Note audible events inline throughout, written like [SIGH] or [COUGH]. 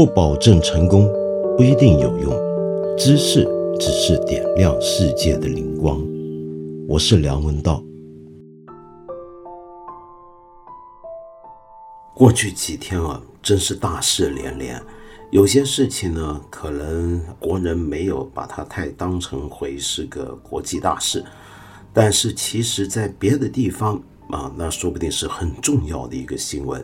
不保证成功，不一定有用。知识只是点亮世界的灵光。我是梁文道。过去几天啊，真是大事连连。有些事情呢，可能国人没有把它太当成回是个国际大事，但是其实在别的地方啊，那说不定是很重要的一个新闻。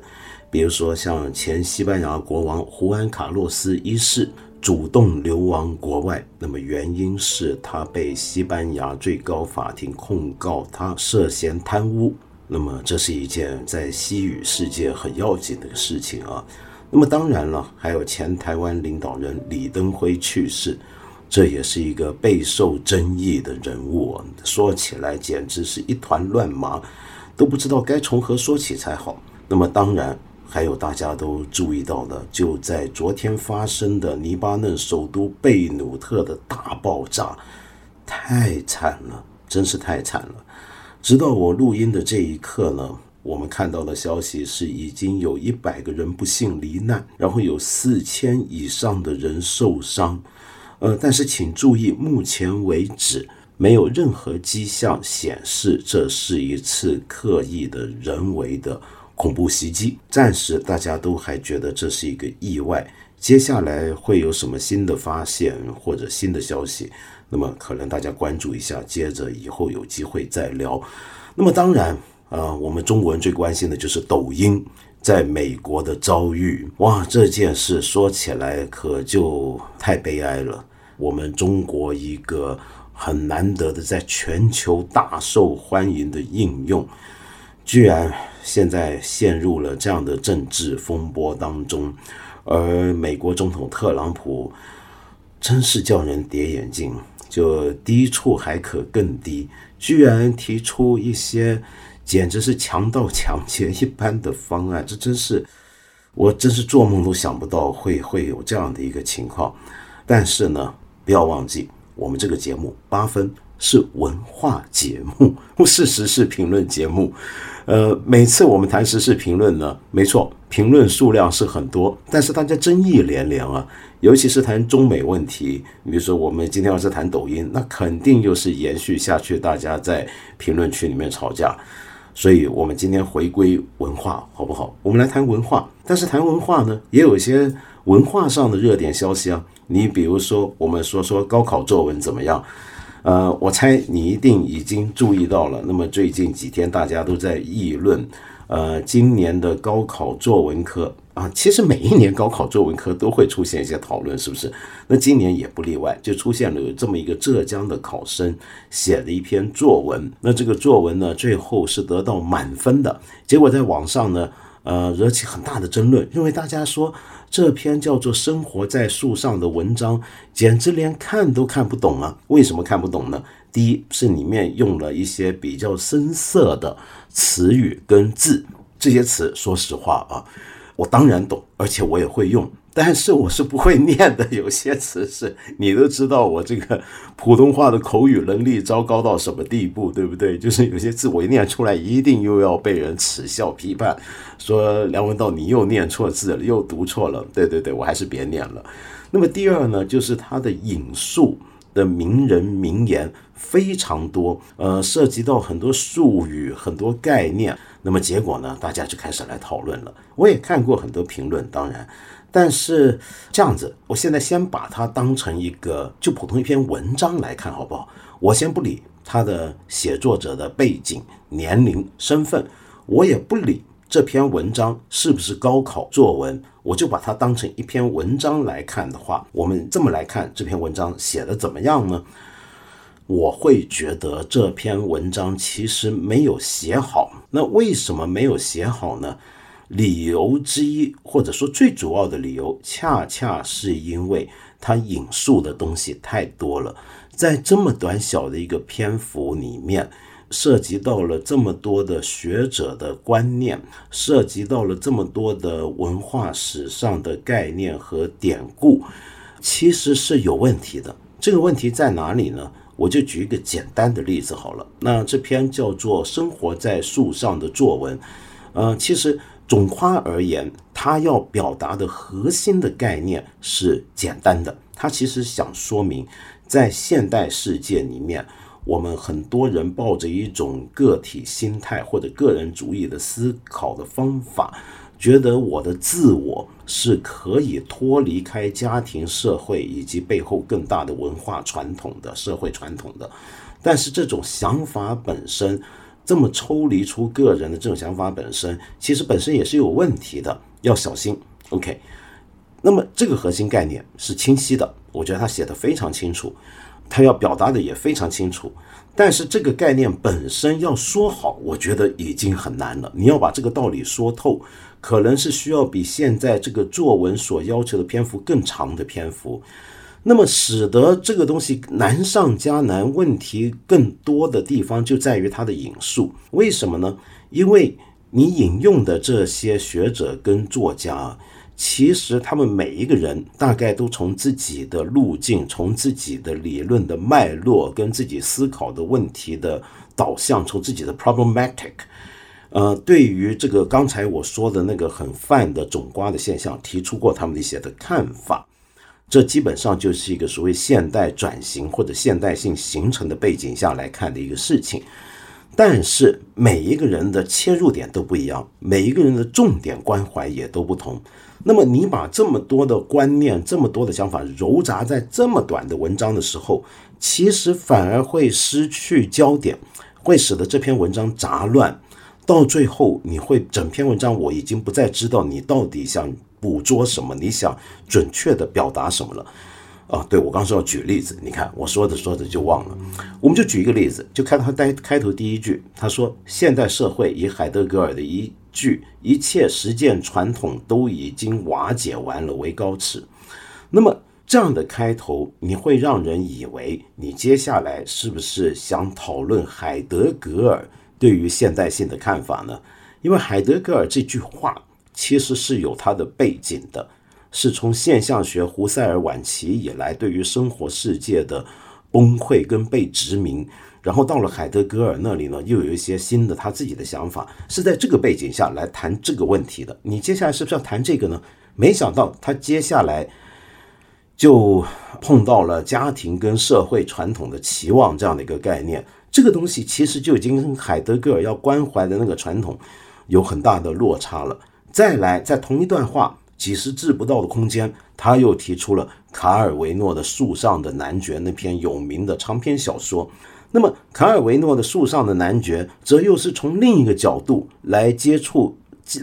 比如说，像前西班牙国王胡安卡洛斯一世主动流亡国外，那么原因是他被西班牙最高法庭控告他涉嫌贪污。那么这是一件在西语世界很要紧的事情啊。那么当然了，还有前台湾领导人李登辉去世，这也是一个备受争议的人物。说起来简直是一团乱麻，都不知道该从何说起才好。那么当然还有大家都注意到的，就在昨天发生的黎巴嫩首都贝鲁特的大爆炸，太惨了，真是太惨了。直到我录音的这一刻呢。我们看到的消息是，已经有一百个人不幸罹难，然后有四千以上的人受伤。呃，但是请注意，目前为止没有任何迹象显示这是一次刻意的人为的恐怖袭击。暂时大家都还觉得这是一个意外。接下来会有什么新的发现或者新的消息？那么可能大家关注一下，接着以后有机会再聊。那么当然。啊，我们中国人最关心的就是抖音在美国的遭遇。哇，这件事说起来可就太悲哀了。我们中国一个很难得的在全球大受欢迎的应用，居然现在陷入了这样的政治风波当中。而美国总统特朗普真是叫人跌眼镜，就低处还可更低，居然提出一些。简直是强盗抢劫一般的方案，这真是我真是做梦都想不到会会有这样的一个情况。但是呢，不要忘记，我们这个节目八分是文化节目，[LAUGHS] 不是时事评论节目。呃，每次我们谈时事评论呢，没错，评论数量是很多，但是大家争议连连啊。尤其是谈中美问题，你比如说我们今天要是谈抖音，那肯定又是延续下去，大家在评论区里面吵架。所以，我们今天回归文化，好不好？我们来谈文化。但是谈文化呢，也有一些文化上的热点消息啊。你比如说，我们说说高考作文怎么样？呃，我猜你一定已经注意到了。那么最近几天，大家都在议论，呃，今年的高考作文科。啊，其实每一年高考作文科都会出现一些讨论，是不是？那今年也不例外，就出现了有这么一个浙江的考生写了一篇作文，那这个作文呢，最后是得到满分的，结果在网上呢，呃，惹起很大的争论，因为大家说这篇叫做《生活在树上》的文章，简直连看都看不懂啊！为什么看不懂呢？第一是里面用了一些比较深涩的词语跟字，这些词，说实话啊。我当然懂，而且我也会用，但是我是不会念的。有些词是你都知道，我这个普通话的口语能力糟糕到什么地步，对不对？[LAUGHS] 就是有些字我一念出来，一定又要被人耻笑批判，说梁文道你又念错字了，又读错了。对对对，我还是别念了。那么第二呢，就是他的引述的名人名言非常多，呃，涉及到很多术语、很多概念。那么结果呢？大家就开始来讨论了。我也看过很多评论，当然，但是这样子，我现在先把它当成一个就普通一篇文章来看，好不好？我先不理他的写作者的背景、年龄、身份，我也不理这篇文章是不是高考作文，我就把它当成一篇文章来看的话，我们这么来看这篇文章写的怎么样呢？我会觉得这篇文章其实没有写好。那为什么没有写好呢？理由之一，或者说最主要的理由，恰恰是因为他引述的东西太多了。在这么短小的一个篇幅里面，涉及到了这么多的学者的观念，涉及到了这么多的文化史上的概念和典故，其实是有问题的。这个问题在哪里呢？我就举一个简单的例子好了。那这篇叫做《生活在树上》的作文，呃，其实总夸而言，它。他要表达的核心的概念是简单的。他其实想说明，在现代世界里面，我们很多人抱着一种个体心态或者个人主义的思考的方法，觉得我的自我是可以脱离开家庭、社会以及背后更大的文化传统的社会传统的。但是这种想法本身，这么抽离出个人的这种想法本身，其实本身也是有问题的，要小心。OK。那么这个核心概念是清晰的，我觉得他写的非常清楚，他要表达的也非常清楚。但是这个概念本身要说好，我觉得已经很难了。你要把这个道理说透，可能是需要比现在这个作文所要求的篇幅更长的篇幅。那么使得这个东西难上加难，问题更多的地方就在于它的引述。为什么呢？因为你引用的这些学者跟作家。其实他们每一个人大概都从自己的路径、从自己的理论的脉络、跟自己思考的问题的导向、从自己的 problematic，呃，对于这个刚才我说的那个很泛的种瓜的现象，提出过他们的一些的看法。这基本上就是一个所谓现代转型或者现代性形成的背景下来看的一个事情。但是每一个人的切入点都不一样，每一个人的重点关怀也都不同。那么你把这么多的观念、这么多的想法揉杂在这么短的文章的时候，其实反而会失去焦点，会使得这篇文章杂乱。到最后，你会整篇文章我已经不再知道你到底想捕捉什么，你想准确的表达什么了。啊，对我刚说要举例子，你看我说着说着就忘了。我们就举一个例子，就看他开开头第一句，他说：“现代社会以海德格尔的一。”句一切实践传统都已经瓦解完了为高尺，那么这样的开头，你会让人以为你接下来是不是想讨论海德格尔对于现代性的看法呢？因为海德格尔这句话其实是有它的背景的，是从现象学胡塞尔晚期以来对于生活世界的崩溃跟被殖民。然后到了海德格尔那里呢，又有一些新的他自己的想法，是在这个背景下来谈这个问题的。你接下来是不是要谈这个呢？没想到他接下来就碰到了家庭跟社会传统的期望这样的一个概念。这个东西其实就已经跟海德格尔要关怀的那个传统有很大的落差了。再来，在同一段话几十字不到的空间，他又提出了卡尔维诺的《树上的男爵》那篇有名的长篇小说。那么，卡尔维诺的《树上的男爵》则又是从另一个角度来接触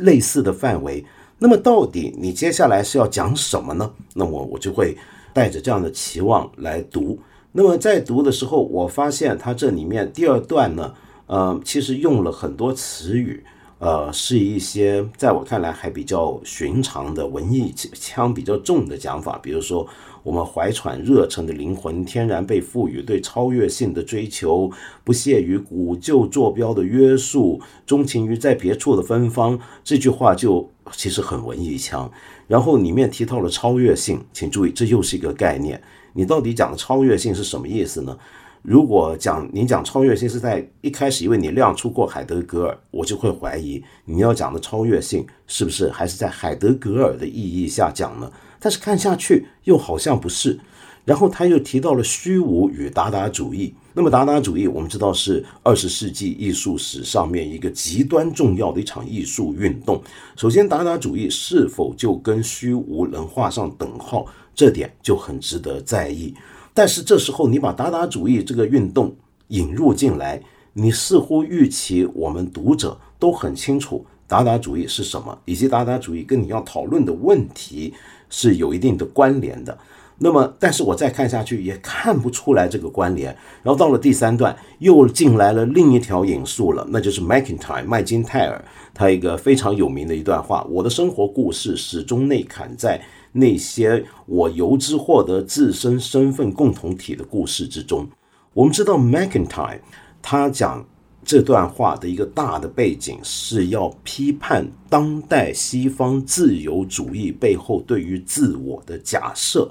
类似的范围。那么，到底你接下来是要讲什么呢？那么，我就会带着这样的期望来读。那么，在读的时候，我发现它这里面第二段呢，呃，其实用了很多词语，呃，是一些在我看来还比较寻常的文艺腔比较重的讲法，比如说。我们怀揣热忱的灵魂，天然被赋予对超越性的追求，不屑于古旧坐标的约束，钟情于在别处的芬芳。这句话就其实很文艺腔。然后里面提到了超越性，请注意，这又是一个概念。你到底讲的超越性是什么意思呢？如果讲你讲超越性是在一开始，因为你亮出过海德格尔，我就会怀疑你要讲的超越性是不是还是在海德格尔的意义下讲呢？但是看下去又好像不是，然后他又提到了虚无与达达主义。那么达达主义我们知道是二十世纪艺术史上面一个极端重要的一场艺术运动。首先，达达主义是否就跟虚无能画上等号，这点就很值得在意。但是这时候你把达达主义这个运动引入进来，你似乎预期我们读者都很清楚达达主义是什么，以及达达主义跟你要讨论的问题。是有一定的关联的，那么，但是我再看下去也看不出来这个关联。然后到了第三段，又进来了另一条引述了，那就是 McIntyre 麦金泰尔他一个非常有名的一段话：我的生活故事始终内砍在那些我由之获得自身身份共同体的故事之中。我们知道 McIntyre 他讲。这段话的一个大的背景是要批判当代西方自由主义背后对于自我的假设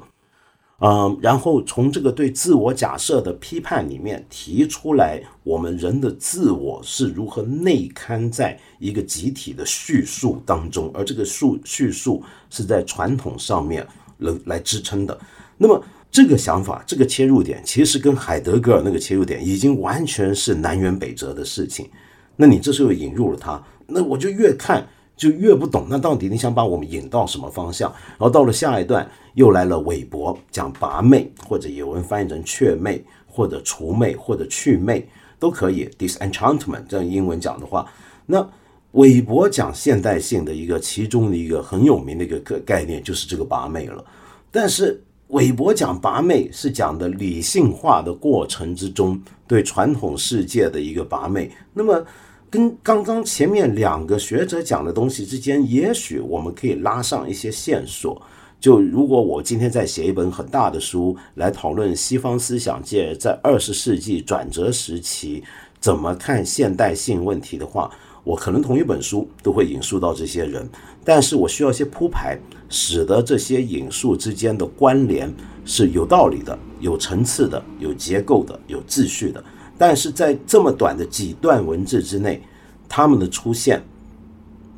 嗯，然后从这个对自我假设的批判里面提出来，我们人的自我是如何内刊在一个集体的叙述当中，而这个述叙述是在传统上面来来支撑的。那么这个想法，这个切入点，其实跟海德格尔那个切入点已经完全是南辕北辙的事情。那你这时候引入了他，那我就越看。就越不懂，那到底你想把我们引到什么方向？然后到了下一段，又来了韦伯讲拔妹，或者有人翻译成雀妹，或者除魅，或者去魅都可以。disenchantment 这样英文讲的话，那韦伯讲现代性的一个其中的一个很有名的一个概概念就是这个拔妹了。但是韦伯讲拔妹是讲的理性化的过程之中对传统世界的一个拔妹，那么。跟刚刚前面两个学者讲的东西之间，也许我们可以拉上一些线索。就如果我今天在写一本很大的书来讨论西方思想界在二十世纪转折时期怎么看现代性问题的话，我可能同一本书都会引述到这些人，但是我需要一些铺排，使得这些引述之间的关联是有道理的、有层次的、有结构的、有秩序的。但是在这么短的几段文字之内，他们的出现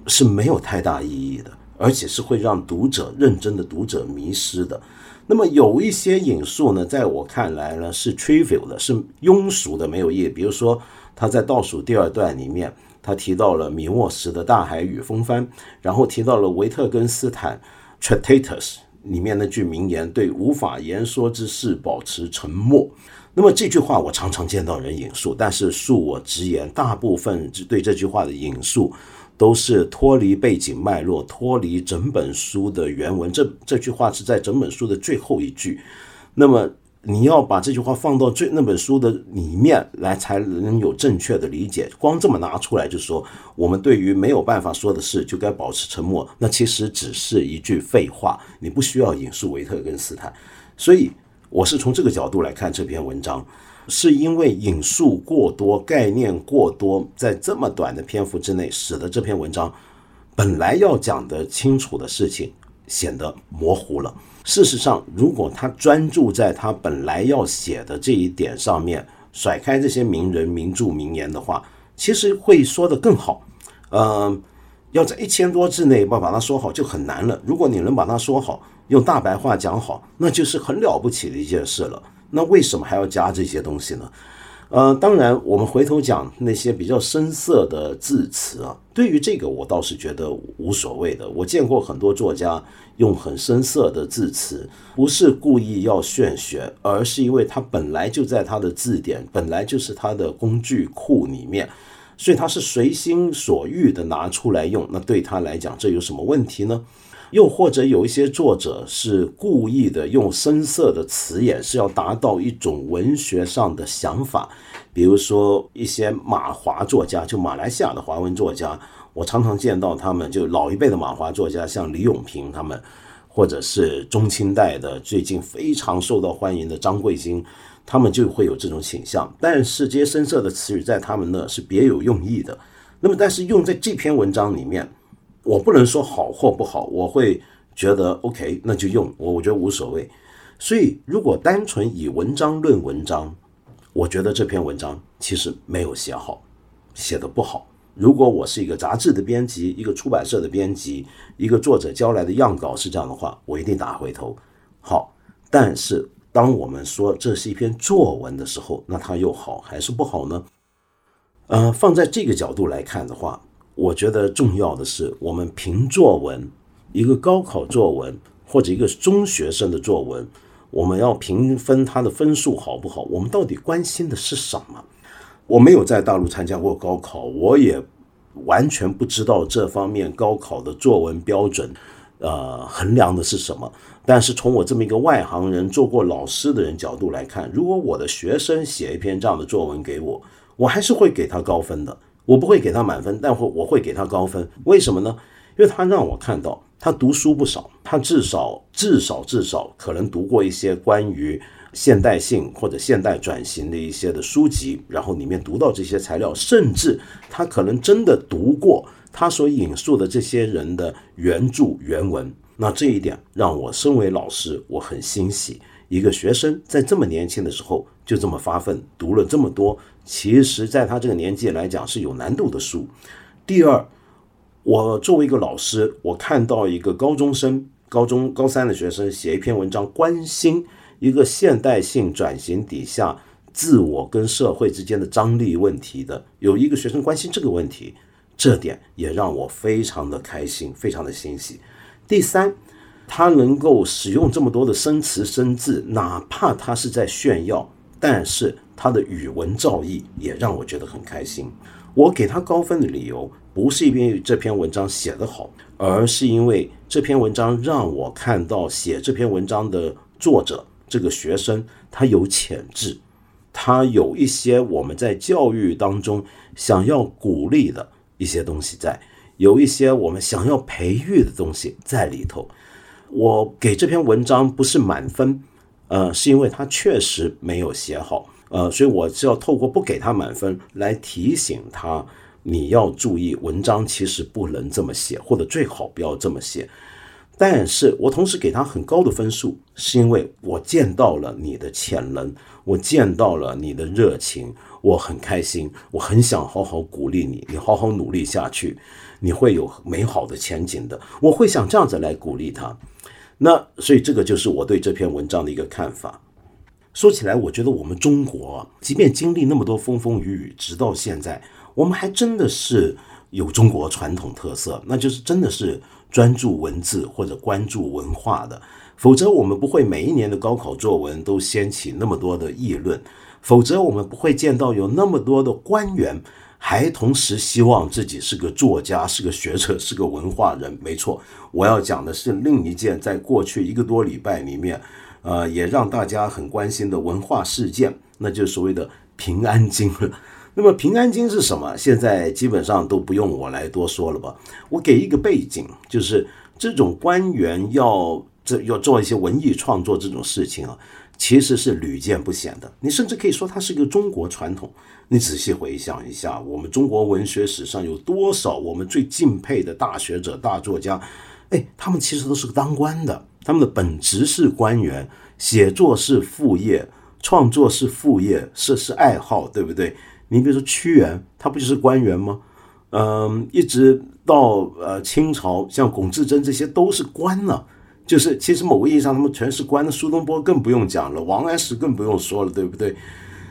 是没有太大意义的，而且是会让读者认真的读者迷失的。那么有一些引述呢，在我看来呢是 trivial 的，是庸俗的，没有意义。比如说他在倒数第二段里面，他提到了米沃什的大海与风帆，然后提到了维特根斯坦 t r a t a t u s 里面那句名言：“对无法言说之事保持沉默。”那么这句话我常常见到人引述，但是恕我直言，大部分对这句话的引述都是脱离背景脉络，脱离整本书的原文。这这句话是在整本书的最后一句。那么你要把这句话放到最那本书的里面来，才能有正确的理解。光这么拿出来就说我们对于没有办法说的事就该保持沉默，那其实只是一句废话。你不需要引述维特根斯坦，所以。我是从这个角度来看这篇文章，是因为引述过多、概念过多，在这么短的篇幅之内，使得这篇文章本来要讲的清楚的事情显得模糊了。事实上，如果他专注在他本来要写的这一点上面，甩开这些名人名著名言的话，其实会说得更好。嗯，要在一千多字内把把它说好就很难了。如果你能把它说好，用大白话讲好，那就是很了不起的一件事了。那为什么还要加这些东西呢？呃，当然，我们回头讲那些比较深色的字词啊，对于这个我倒是觉得无所谓的。我见过很多作家用很深色的字词，不是故意要炫学，而是因为他本来就在他的字典，本来就是他的工具库里面，所以他是随心所欲的拿出来用。那对他来讲，这有什么问题呢？又或者有一些作者是故意的用深色的词眼，是要达到一种文学上的想法。比如说一些马华作家，就马来西亚的华文作家，我常常见到他们，就老一辈的马华作家，像李永平他们，或者是中清代的最近非常受到欢迎的张桂兴，他们就会有这种倾向。但是这些深色的词语在他们那是别有用意的。那么，但是用在这篇文章里面。我不能说好或不好，我会觉得 OK，那就用我，我觉得无所谓。所以，如果单纯以文章论文章，我觉得这篇文章其实没有写好，写的不好。如果我是一个杂志的编辑，一个出版社的编辑，一个作者交来的样稿是这样的话，我一定打回头。好，但是当我们说这是一篇作文的时候，那它又好还是不好呢？呃，放在这个角度来看的话。我觉得重要的是，我们评作文，一个高考作文或者一个中学生的作文，我们要评分他的分数好不好？我们到底关心的是什么？我没有在大陆参加过高考，我也完全不知道这方面高考的作文标准，呃，衡量的是什么。但是从我这么一个外行人、做过老师的人角度来看，如果我的学生写一篇这样的作文给我，我还是会给他高分的。我不会给他满分，但会我会给他高分。为什么呢？因为他让我看到他读书不少，他至少至少至少可能读过一些关于现代性或者现代转型的一些的书籍，然后里面读到这些材料，甚至他可能真的读过他所引述的这些人的原著原文。那这一点让我身为老师我很欣喜。一个学生在这么年轻的时候就这么发奋读了这么多，其实在他这个年纪来讲是有难度的书。第二，我作为一个老师，我看到一个高中生、高中高三的学生写一篇文章，关心一个现代性转型底下自我跟社会之间的张力问题的，有一个学生关心这个问题。这点也让我非常的开心，非常的欣喜。第三，他能够使用这么多的生词生字，哪怕他是在炫耀，但是他的语文造诣也让我觉得很开心。我给他高分的理由，不是因为这篇文章写得好，而是因为这篇文章让我看到写这篇文章的作者这个学生，他有潜质，他有一些我们在教育当中想要鼓励的。一些东西在，有一些我们想要培育的东西在里头。我给这篇文章不是满分，呃，是因为他确实没有写好，呃，所以我是要透过不给他满分来提醒他，你要注意，文章其实不能这么写，或者最好不要这么写。但是我同时给他很高的分数，是因为我见到了你的潜能，我见到了你的热情。我很开心，我很想好好鼓励你，你好好努力下去，你会有美好的前景的。我会想这样子来鼓励他。那所以这个就是我对这篇文章的一个看法。说起来，我觉得我们中国，即便经历那么多风风雨雨，直到现在，我们还真的是有中国传统特色，那就是真的是专注文字或者关注文化的。否则，我们不会每一年的高考作文都掀起那么多的议论。否则，我们不会见到有那么多的官员，还同时希望自己是个作家、是个学者、是个文化人。没错，我要讲的是另一件在过去一个多礼拜里面，呃，也让大家很关心的文化事件，那就是所谓的平安京了。[LAUGHS] 那么，平安京是什么？现在基本上都不用我来多说了吧？我给一个背景，就是这种官员要这要做一些文艺创作这种事情啊。其实是屡见不鲜的，你甚至可以说它是一个中国传统。你仔细回想一下，我们中国文学史上有多少我们最敬佩的大学者、大作家？哎，他们其实都是个当官的，他们的本职是官员，写作是副业，创作是副业，是是爱好，对不对？你比如说屈原，他不就是官员吗？嗯，一直到呃清朝，像龚自珍这些都是官了。就是，其实某个意义上，他们全是官。苏东坡更不用讲了，王安石更不用说了，对不对？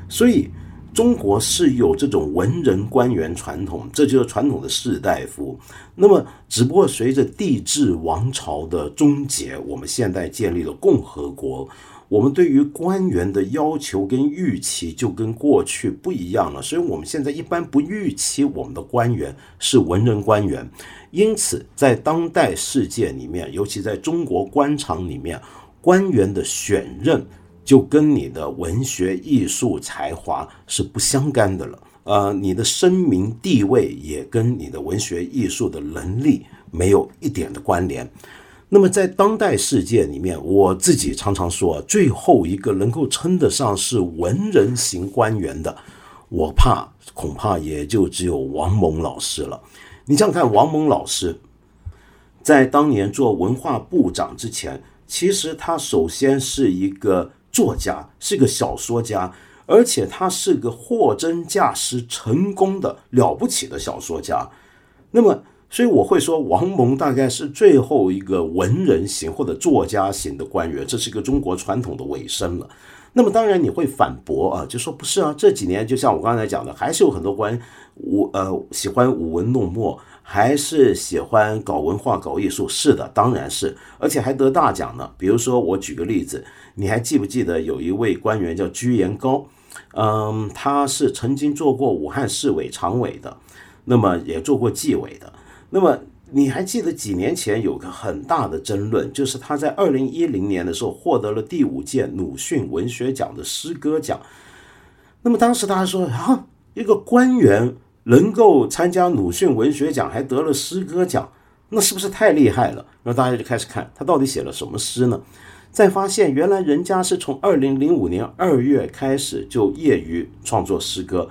所以，中国是有这种文人官员传统，这就是传统的士大夫。那么，只不过随着帝制王朝的终结，我们现在建立了共和国。我们对于官员的要求跟预期就跟过去不一样了，所以我们现在一般不预期我们的官员是文人官员。因此，在当代世界里面，尤其在中国官场里面，官员的选任就跟你的文学艺术才华是不相干的了。呃，你的声名地位也跟你的文学艺术的能力没有一点的关联。那么在当代世界里面，我自己常常说，最后一个能够称得上是文人型官员的，我怕恐怕也就只有王蒙老师了。你想想看，王蒙老师在当年做文化部长之前，其实他首先是一个作家，是个小说家，而且他是个货真价实、成功的了不起的小说家。那么。所以我会说，王蒙大概是最后一个文人型或者作家型的官员，这是一个中国传统的尾声了。那么当然你会反驳啊，就说不是啊，这几年就像我刚才讲的，还是有很多官我呃喜欢舞文弄墨，还是喜欢搞文化搞艺术。是的，当然是，而且还得大奖呢。比如说我举个例子，你还记不记得有一位官员叫居延高？嗯，他是曾经做过武汉市委常委的，那么也做过纪委的。那么你还记得几年前有个很大的争论，就是他在二零一零年的时候获得了第五届鲁迅文学奖的诗歌奖。那么当时大家说啊，一个官员能够参加鲁迅文学奖还得了诗歌奖，那是不是太厉害了？然后大家就开始看他到底写了什么诗呢？再发现原来人家是从二零零五年二月开始就业余创作诗歌。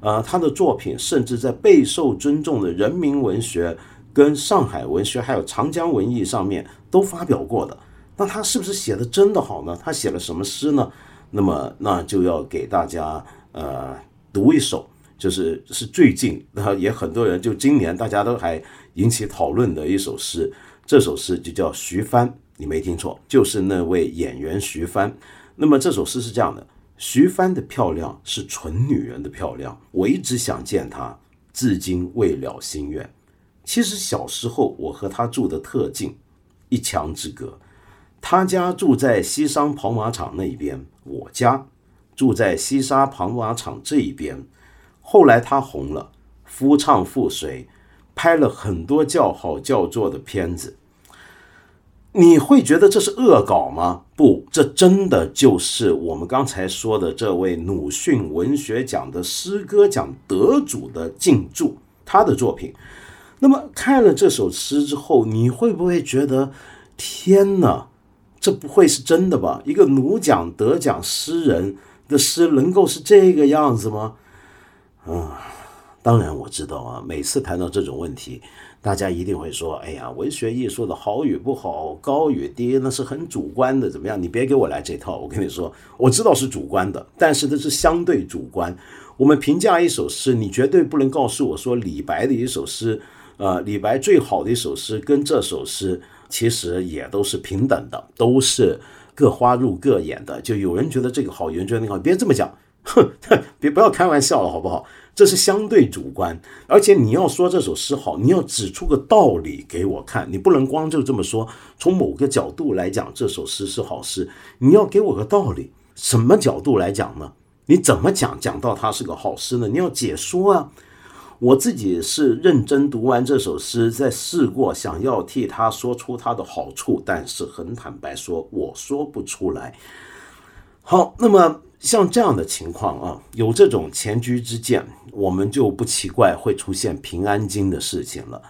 呃，他的作品甚至在备受尊重的人民文学、跟上海文学还有长江文艺上面都发表过的。那他是不是写的真的好呢？他写了什么诗呢？那么那就要给大家呃读一首，就是是最近那也很多人就今年大家都还引起讨论的一首诗。这首诗就叫徐帆，你没听错，就是那位演员徐帆。那么这首诗是这样的：徐帆的漂亮是纯女人的漂亮，我一直想见她，至今未了心愿。其实小时候我和他住的特近，一墙之隔。他家住在西沙跑马场那边，我家住在西沙跑马场这一边。后来他红了，夫唱妇随。拍了很多叫好叫座的片子，你会觉得这是恶搞吗？不，这真的就是我们刚才说的这位鲁迅文学奖的诗歌奖得主的进驻，他的作品。那么看了这首诗之后，你会不会觉得，天哪，这不会是真的吧？一个奴奖得奖诗人的诗能够是这个样子吗？啊！当然我知道啊，每次谈到这种问题，大家一定会说：“哎呀，文学艺术的好与不好、高与低，那是很主观的。怎么样？你别给我来这套。我跟你说，我知道是主观的，但是这是相对主观。我们评价一首诗，你绝对不能告诉我说李白的一首诗，呃，李白最好的一首诗跟这首诗其实也都是平等的，都是各花入各眼的。就有人觉得这个好，有人觉得那个好，别这么讲，哼，[LAUGHS] 别不要开玩笑了，好不好？”这是相对主观，而且你要说这首诗好，你要指出个道理给我看，你不能光就这么说。从某个角度来讲，这首诗是好诗，你要给我个道理。什么角度来讲呢？你怎么讲讲到它是个好诗呢？你要解说啊。我自己是认真读完这首诗，再试过想要替他说出它的好处，但是很坦白说，我说不出来。好，那么。像这样的情况啊，有这种前车之鉴，我们就不奇怪会出现平安京的事情了。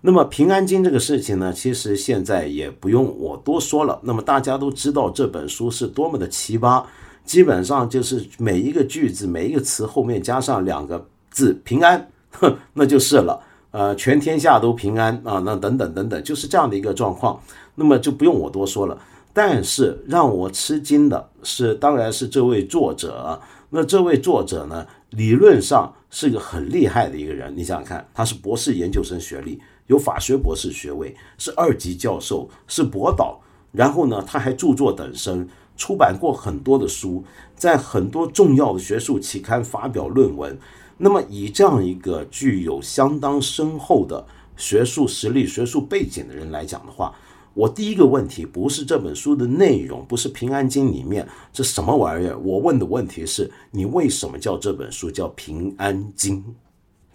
那么平安京这个事情呢，其实现在也不用我多说了。那么大家都知道这本书是多么的奇葩，基本上就是每一个句子、每一个词后面加上两个字“平安”，哼，[LAUGHS] 那就是了。呃，全天下都平安啊，那等等等等，就是这样的一个状况。那么就不用我多说了。但是让我吃惊的是，当然是这位作者。那这位作者呢，理论上是个很厉害的一个人。你想想看，他是博士研究生学历，有法学博士学位，是二级教授，是博导。然后呢，他还著作等身，出版过很多的书，在很多重要的学术期刊发表论文。那么，以这样一个具有相当深厚的学术实力、学术背景的人来讲的话，我第一个问题不是这本书的内容，不是《平安经》里面这什么玩意儿。我问的问题是你为什么叫这本书叫《平安经》？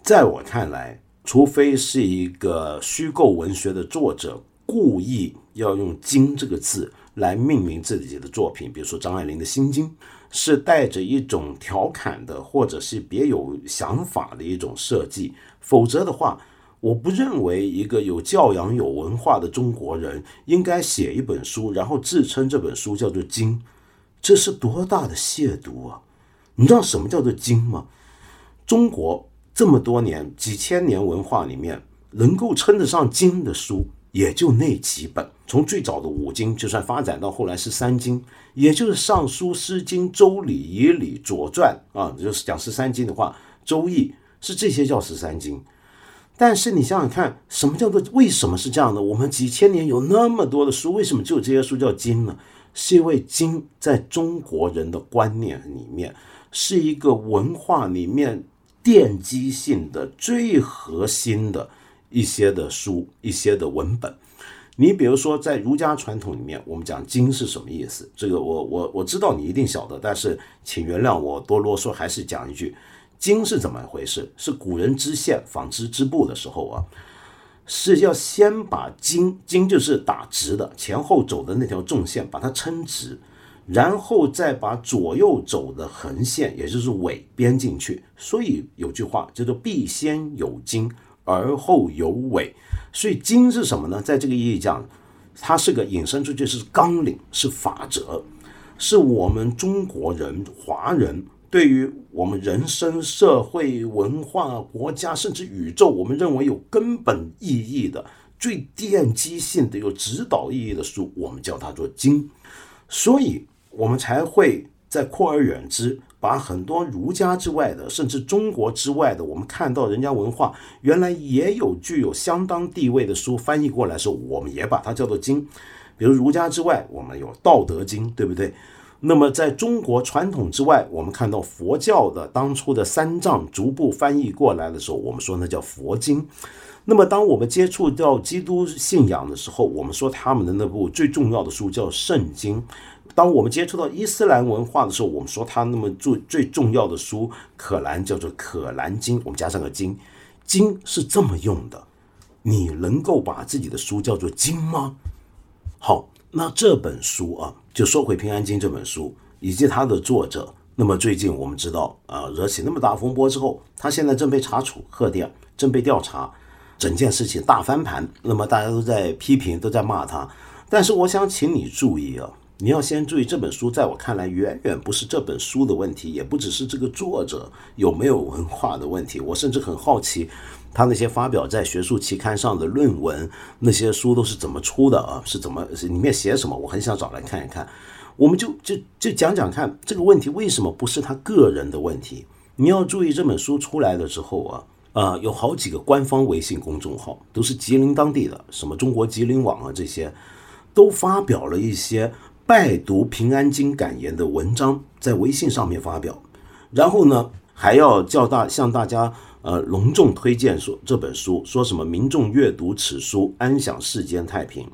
在我看来，除非是一个虚构文学的作者故意要用“经”这个字来命名自己的作品，比如说张爱玲的《心经》，是带着一种调侃的，或者是别有想法的一种设计，否则的话。我不认为一个有教养、有文化的中国人应该写一本书，然后自称这本书叫做“经”，这是多大的亵渎啊！你知道什么叫做“经”吗？中国这么多年、几千年文化里面，能够称得上“经”的书，也就那几本。从最早的五经，就算发展到后来是三经，也就是《尚书》《诗经》《周礼》《仪礼》《左传》啊，就是讲十三经的话，《周易》是这些叫十三经。但是你想想看，什么叫做为什么是这样的？我们几千年有那么多的书，为什么只有这些书叫经呢？是因为经在中国人的观念里面是一个文化里面奠基性的最核心的一些的书，一些的文本。你比如说，在儒家传统里面，我们讲经是什么意思？这个我我我知道你一定晓得，但是请原谅我多啰嗦，还是讲一句。经是怎么回事？是古人织线、纺织织布的时候啊，是要先把经经就是打直的前后走的那条纵线，把它撑直，然后再把左右走的横线，也就是尾编进去。所以有句话叫做“必先有经，而后有尾”。所以经是什么呢？在这个意义讲，它是个引申出去是纲领，是法则，是我们中国人、华人。对于我们人生、社会、文化、国家，甚至宇宙，我们认为有根本意义的最奠基性的、有指导意义的书，我们叫它做经。所以，我们才会在扩而远之，把很多儒家之外的，甚至中国之外的，我们看到人家文化原来也有具有相当地位的书翻译过来的时候，我们也把它叫做经。比如儒家之外，我们有《道德经》，对不对？那么在中国传统之外，我们看到佛教的当初的三藏逐步翻译过来的时候，我们说那叫佛经。那么当我们接触到基督信仰的时候，我们说他们的那部最重要的书叫圣经。当我们接触到伊斯兰文化的时候，我们说他那么最最重要的书可兰叫做可兰经，我们加上个经，经是这么用的。你能够把自己的书叫做经吗？好，那这本书啊，就说回《平安经》这本书以及它的作者。那么最近我们知道，啊，惹起那么大风波之后，他现在正被查处，贺电正被调查，整件事情大翻盘。那么大家都在批评，都在骂他。但是我想请你注意啊，你要先注意这本书，在我看来，远远不是这本书的问题，也不只是这个作者有没有文化的问题。我甚至很好奇。他那些发表在学术期刊上的论文，那些书都是怎么出的啊？是怎么里面写什么？我很想找来看一看。我们就就就讲讲看这个问题为什么不是他个人的问题？你要注意这本书出来了之后啊，啊，有好几个官方微信公众号都是吉林当地的，什么中国吉林网啊这些，都发表了一些拜读《平安经》感言的文章，在微信上面发表，然后呢还要叫大向大家。呃，隆重推荐说这本书，说什么民众阅读此书，安享世间太平。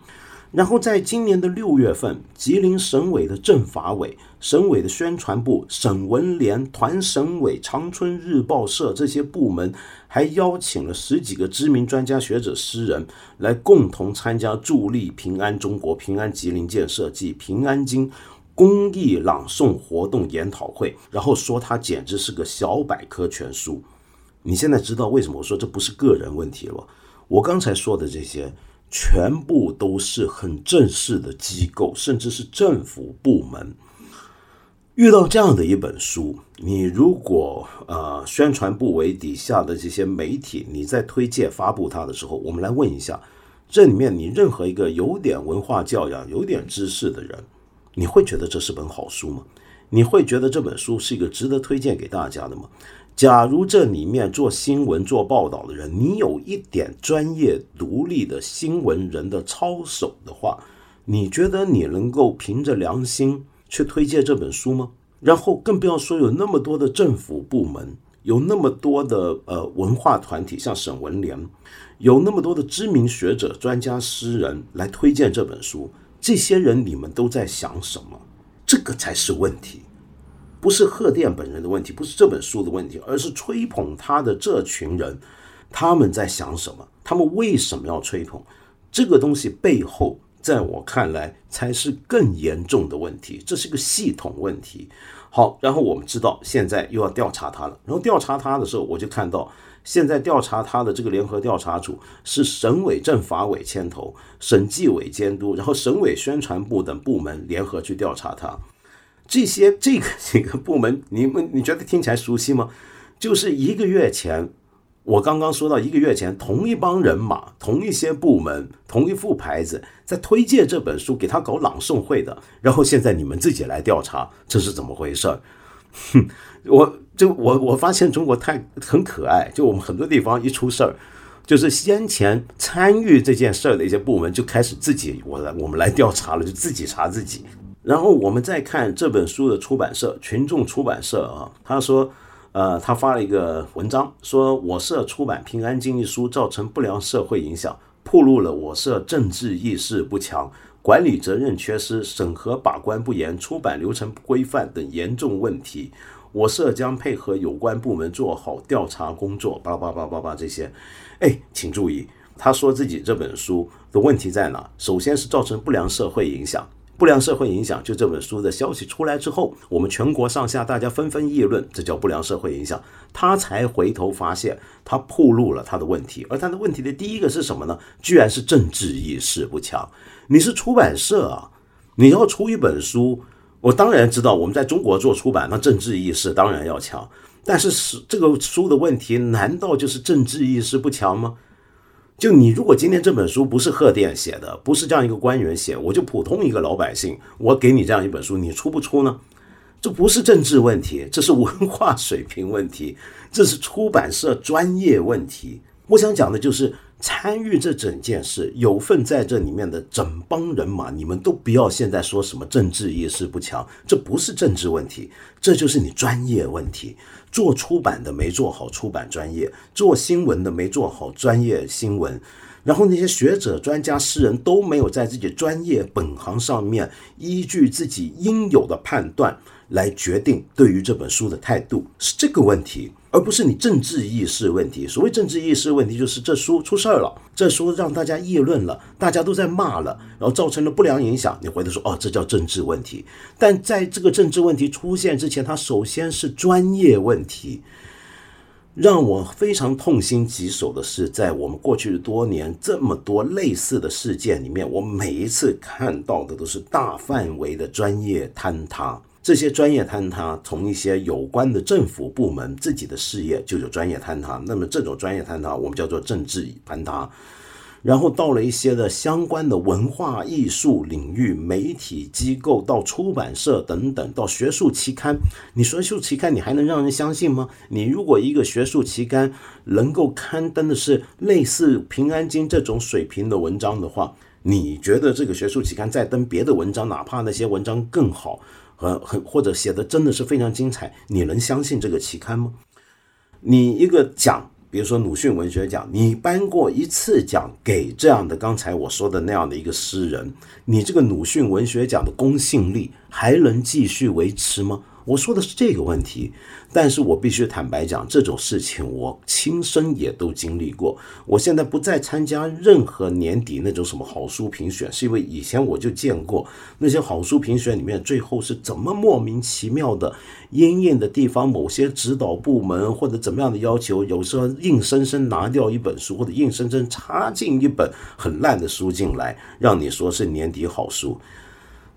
然后在今年的六月份，吉林省委的政法委、省委的宣传部、省文联、团省委、长春日报社这些部门，还邀请了十几个知名专家学者、诗人来共同参加助力平安中国、平安吉林建设暨平安经公益朗诵活动研讨会，然后说它简直是个小百科全书。你现在知道为什么我说这不是个人问题了？我刚才说的这些，全部都是很正式的机构，甚至是政府部门。遇到这样的一本书，你如果呃宣传部为底下的这些媒体，你在推荐发布它的时候，我们来问一下，这里面你任何一个有点文化教养、有点知识的人，你会觉得这是本好书吗？你会觉得这本书是一个值得推荐给大家的吗？假如这里面做新闻、做报道的人，你有一点专业、独立的新闻人的操守的话，你觉得你能够凭着良心去推荐这本书吗？然后更不要说有那么多的政府部门，有那么多的呃文化团体，像省文联，有那么多的知名学者、专家、诗人来推荐这本书，这些人你们都在想什么？这个才是问题。不是贺电本人的问题，不是这本书的问题，而是吹捧他的这群人，他们在想什么？他们为什么要吹捧？这个东西背后，在我看来才是更严重的问题，这是个系统问题。好，然后我们知道现在又要调查他了，然后调查他的时候，我就看到现在调查他的这个联合调查组是省委政法委牵头，省纪委监督，然后省委宣传部等部门联合去调查他。这些这个 [LAUGHS] 几个部门，你们你觉得听起来熟悉吗？就是一个月前，我刚刚说到一个月前，同一帮人马、同一些部门、同一副牌子在推荐这本书给他搞朗诵会的，然后现在你们自己来调查，这是怎么回事儿？[LAUGHS] 哼，我就我我发现中国太很可爱，就我们很多地方一出事儿，就是先前参与这件事儿的一些部门就开始自己我来我们来调查了，就自己查自己。然后我们再看这本书的出版社群众出版社啊，他说，呃，他发了一个文章，说我社出版《平安经》一书造成不良社会影响，暴露了我社政治意识不强、管理责任缺失、审核把关不严、出版流程不规范等严重问题。我社将配合有关部门做好调查工作。叭叭叭叭叭这些，哎，请注意，他说自己这本书的问题在哪？首先是造成不良社会影响。不良社会影响，就这本书的消息出来之后，我们全国上下大家纷纷议论，这叫不良社会影响。他才回头发现，他暴露了他的问题。而他的问题的第一个是什么呢？居然是政治意识不强。你是出版社啊，你要出一本书，我当然知道我们在中国做出版，那政治意识当然要强。但是是这个书的问题，难道就是政治意识不强吗？就你如果今天这本书不是贺电写的，不是这样一个官员写，我就普通一个老百姓，我给你这样一本书，你出不出呢？这不是政治问题，这是文化水平问题，这是出版社专业问题。我想讲的就是参与这整件事、有份在这里面的整帮人马，你们都不要现在说什么政治意识不强，这不是政治问题，这就是你专业问题。做出版的没做好出版专业，做新闻的没做好专业新闻，然后那些学者、专家、诗人都没有在自己专业本行上面依据自己应有的判断来决定对于这本书的态度，是这个问题。而不是你政治意识问题。所谓政治意识问题，就是这书出事儿了，这书让大家议论了，大家都在骂了，然后造成了不良影响。你回头说，哦，这叫政治问题。但在这个政治问题出现之前，它首先是专业问题。让我非常痛心疾首的是，在我们过去多年这么多类似的事件里面，我每一次看到的都是大范围的专业坍塌。这些专业坍塌，从一些有关的政府部门自己的事业就有专业坍塌，那么这种专业坍塌我们叫做政治坍塌。然后到了一些的相关的文化艺术领域、媒体机构到出版社等等，到学术期刊，你学术期刊你还能让人相信吗？你如果一个学术期刊能够刊登的是类似《平安京》这种水平的文章的话，你觉得这个学术期刊再登别的文章，哪怕那些文章更好？很很或者写的真的是非常精彩，你能相信这个期刊吗？你一个奖，比如说鲁迅文学奖，你颁过一次奖给这样的刚才我说的那样的一个诗人，你这个鲁迅文学奖的公信力还能继续维持吗？我说的是这个问题。但是我必须坦白讲，这种事情我亲身也都经历过。我现在不再参加任何年底那种什么好书评选，是因为以前我就见过那些好书评选里面最后是怎么莫名其妙的，因应的地方某些指导部门或者怎么样的要求，有时候硬生生拿掉一本书，或者硬生生插进一本很烂的书进来，让你说是年底好书。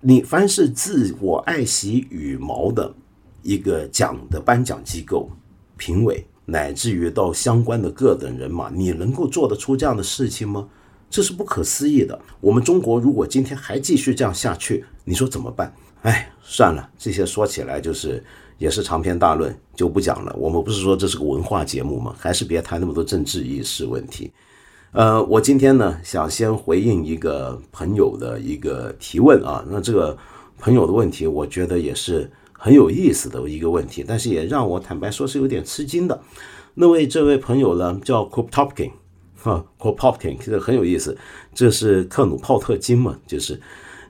你凡是自我爱惜羽毛的。一个奖的颁奖机构、评委，乃至于到相关的各等人马，你能够做得出这样的事情吗？这是不可思议的。我们中国如果今天还继续这样下去，你说怎么办？哎，算了，这些说起来就是也是长篇大论，就不讲了。我们不是说这是个文化节目吗？还是别谈那么多政治意识问题。呃，我今天呢，想先回应一个朋友的一个提问啊。那这个朋友的问题，我觉得也是。很有意思的一个问题，但是也让我坦白说是有点吃惊的。那位这位朋友呢，叫 koptopkin 哈，Kropotkin，其实很有意思。这是克努泡特金嘛？就是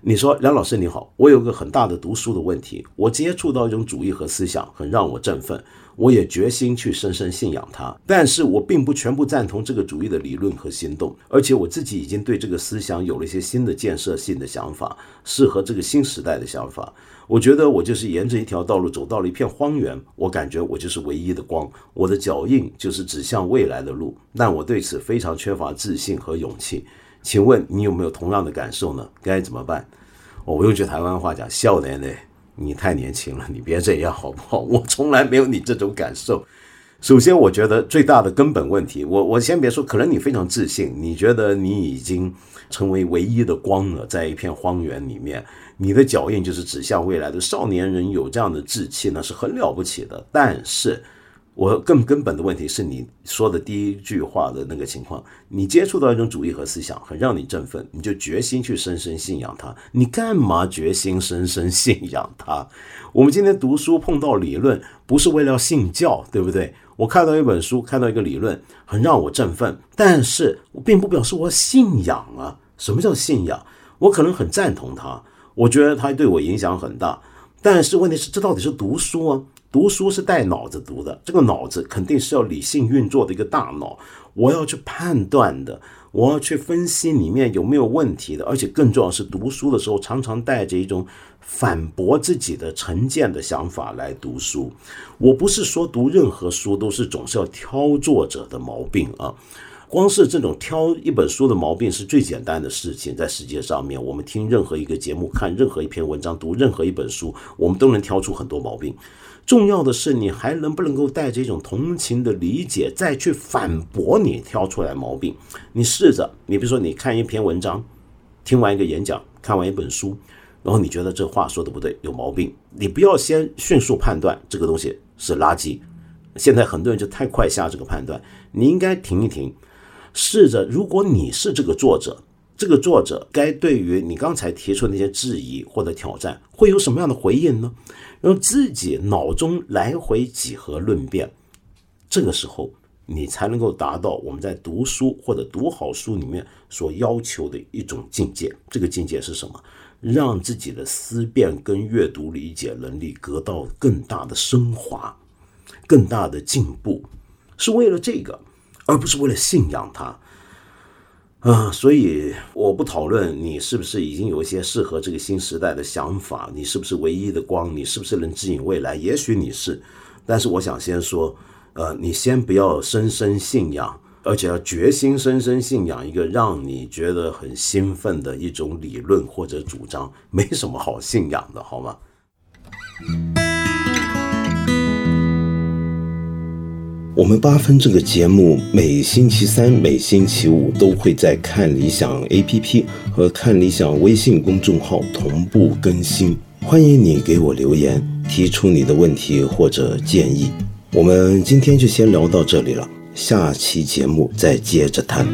你说梁老师你好，我有个很大的读书的问题，我接触到一种主义和思想，很让我振奋。我也决心去深深信仰它，但是我并不全部赞同这个主义的理论和行动，而且我自己已经对这个思想有了一些新的建设性的想法，适合这个新时代的想法。我觉得我就是沿着一条道路走到了一片荒原，我感觉我就是唯一的光，我的脚印就是指向未来的路，但我对此非常缺乏自信和勇气。请问你有没有同样的感受呢？该怎么办？我不用句台湾话讲，笑奶奶。你太年轻了，你别这样好不好？[LAUGHS] 我从来没有你这种感受。首先，我觉得最大的根本问题，我我先别说，可能你非常自信，你觉得你已经成为唯一的光了，在一片荒原里面，你的脚印就是指向未来的少年人有这样的志气那，是很了不起的。但是。我更根本的问题是你说的第一句话的那个情况，你接触到一种主义和思想，很让你振奋，你就决心去深深信仰它。你干嘛决心深深信仰它？我们今天读书碰到理论，不是为了信教，对不对？我看到一本书，看到一个理论，很让我振奋，但是我并不表示我信仰啊。什么叫信仰？我可能很赞同它，我觉得它对我影响很大，但是问题是，这到底是读书啊？读书是带脑子读的，这个脑子肯定是要理性运作的一个大脑。我要去判断的，我要去分析里面有没有问题的，而且更重要是读书的时候常常带着一种反驳自己的成见的想法来读书。我不是说读任何书都是总是要挑作者的毛病啊，光是这种挑一本书的毛病是最简单的事情，在世界上面，我们听任何一个节目、看任何一篇文章、读任何一本书，我们都能挑出很多毛病。重要的是，你还能不能够带着一种同情的理解，再去反驳你挑出来毛病？你试着，你比如说，你看一篇文章，听完一个演讲，看完一本书，然后你觉得这话说的不对，有毛病，你不要先迅速判断这个东西是垃圾。现在很多人就太快下这个判断，你应该停一停，试着，如果你是这个作者，这个作者该对于你刚才提出的那些质疑或者挑战，会有什么样的回应呢？让自己脑中来回几何论辩，这个时候你才能够达到我们在读书或者读好书里面所要求的一种境界。这个境界是什么？让自己的思辨跟阅读理解能力得到更大的升华、更大的进步，是为了这个，而不是为了信仰它。啊，所以我不讨论你是不是已经有一些适合这个新时代的想法，你是不是唯一的光，你是不是能指引未来？也许你是，但是我想先说，呃，你先不要深深信仰，而且要决心深深信仰一个让你觉得很兴奋的一种理论或者主张，没什么好信仰的，好吗？我们八分这个节目每星期三、每星期五都会在看理想 APP 和看理想微信公众号同步更新。欢迎你给我留言，提出你的问题或者建议。我们今天就先聊到这里了，下期节目再接着谈。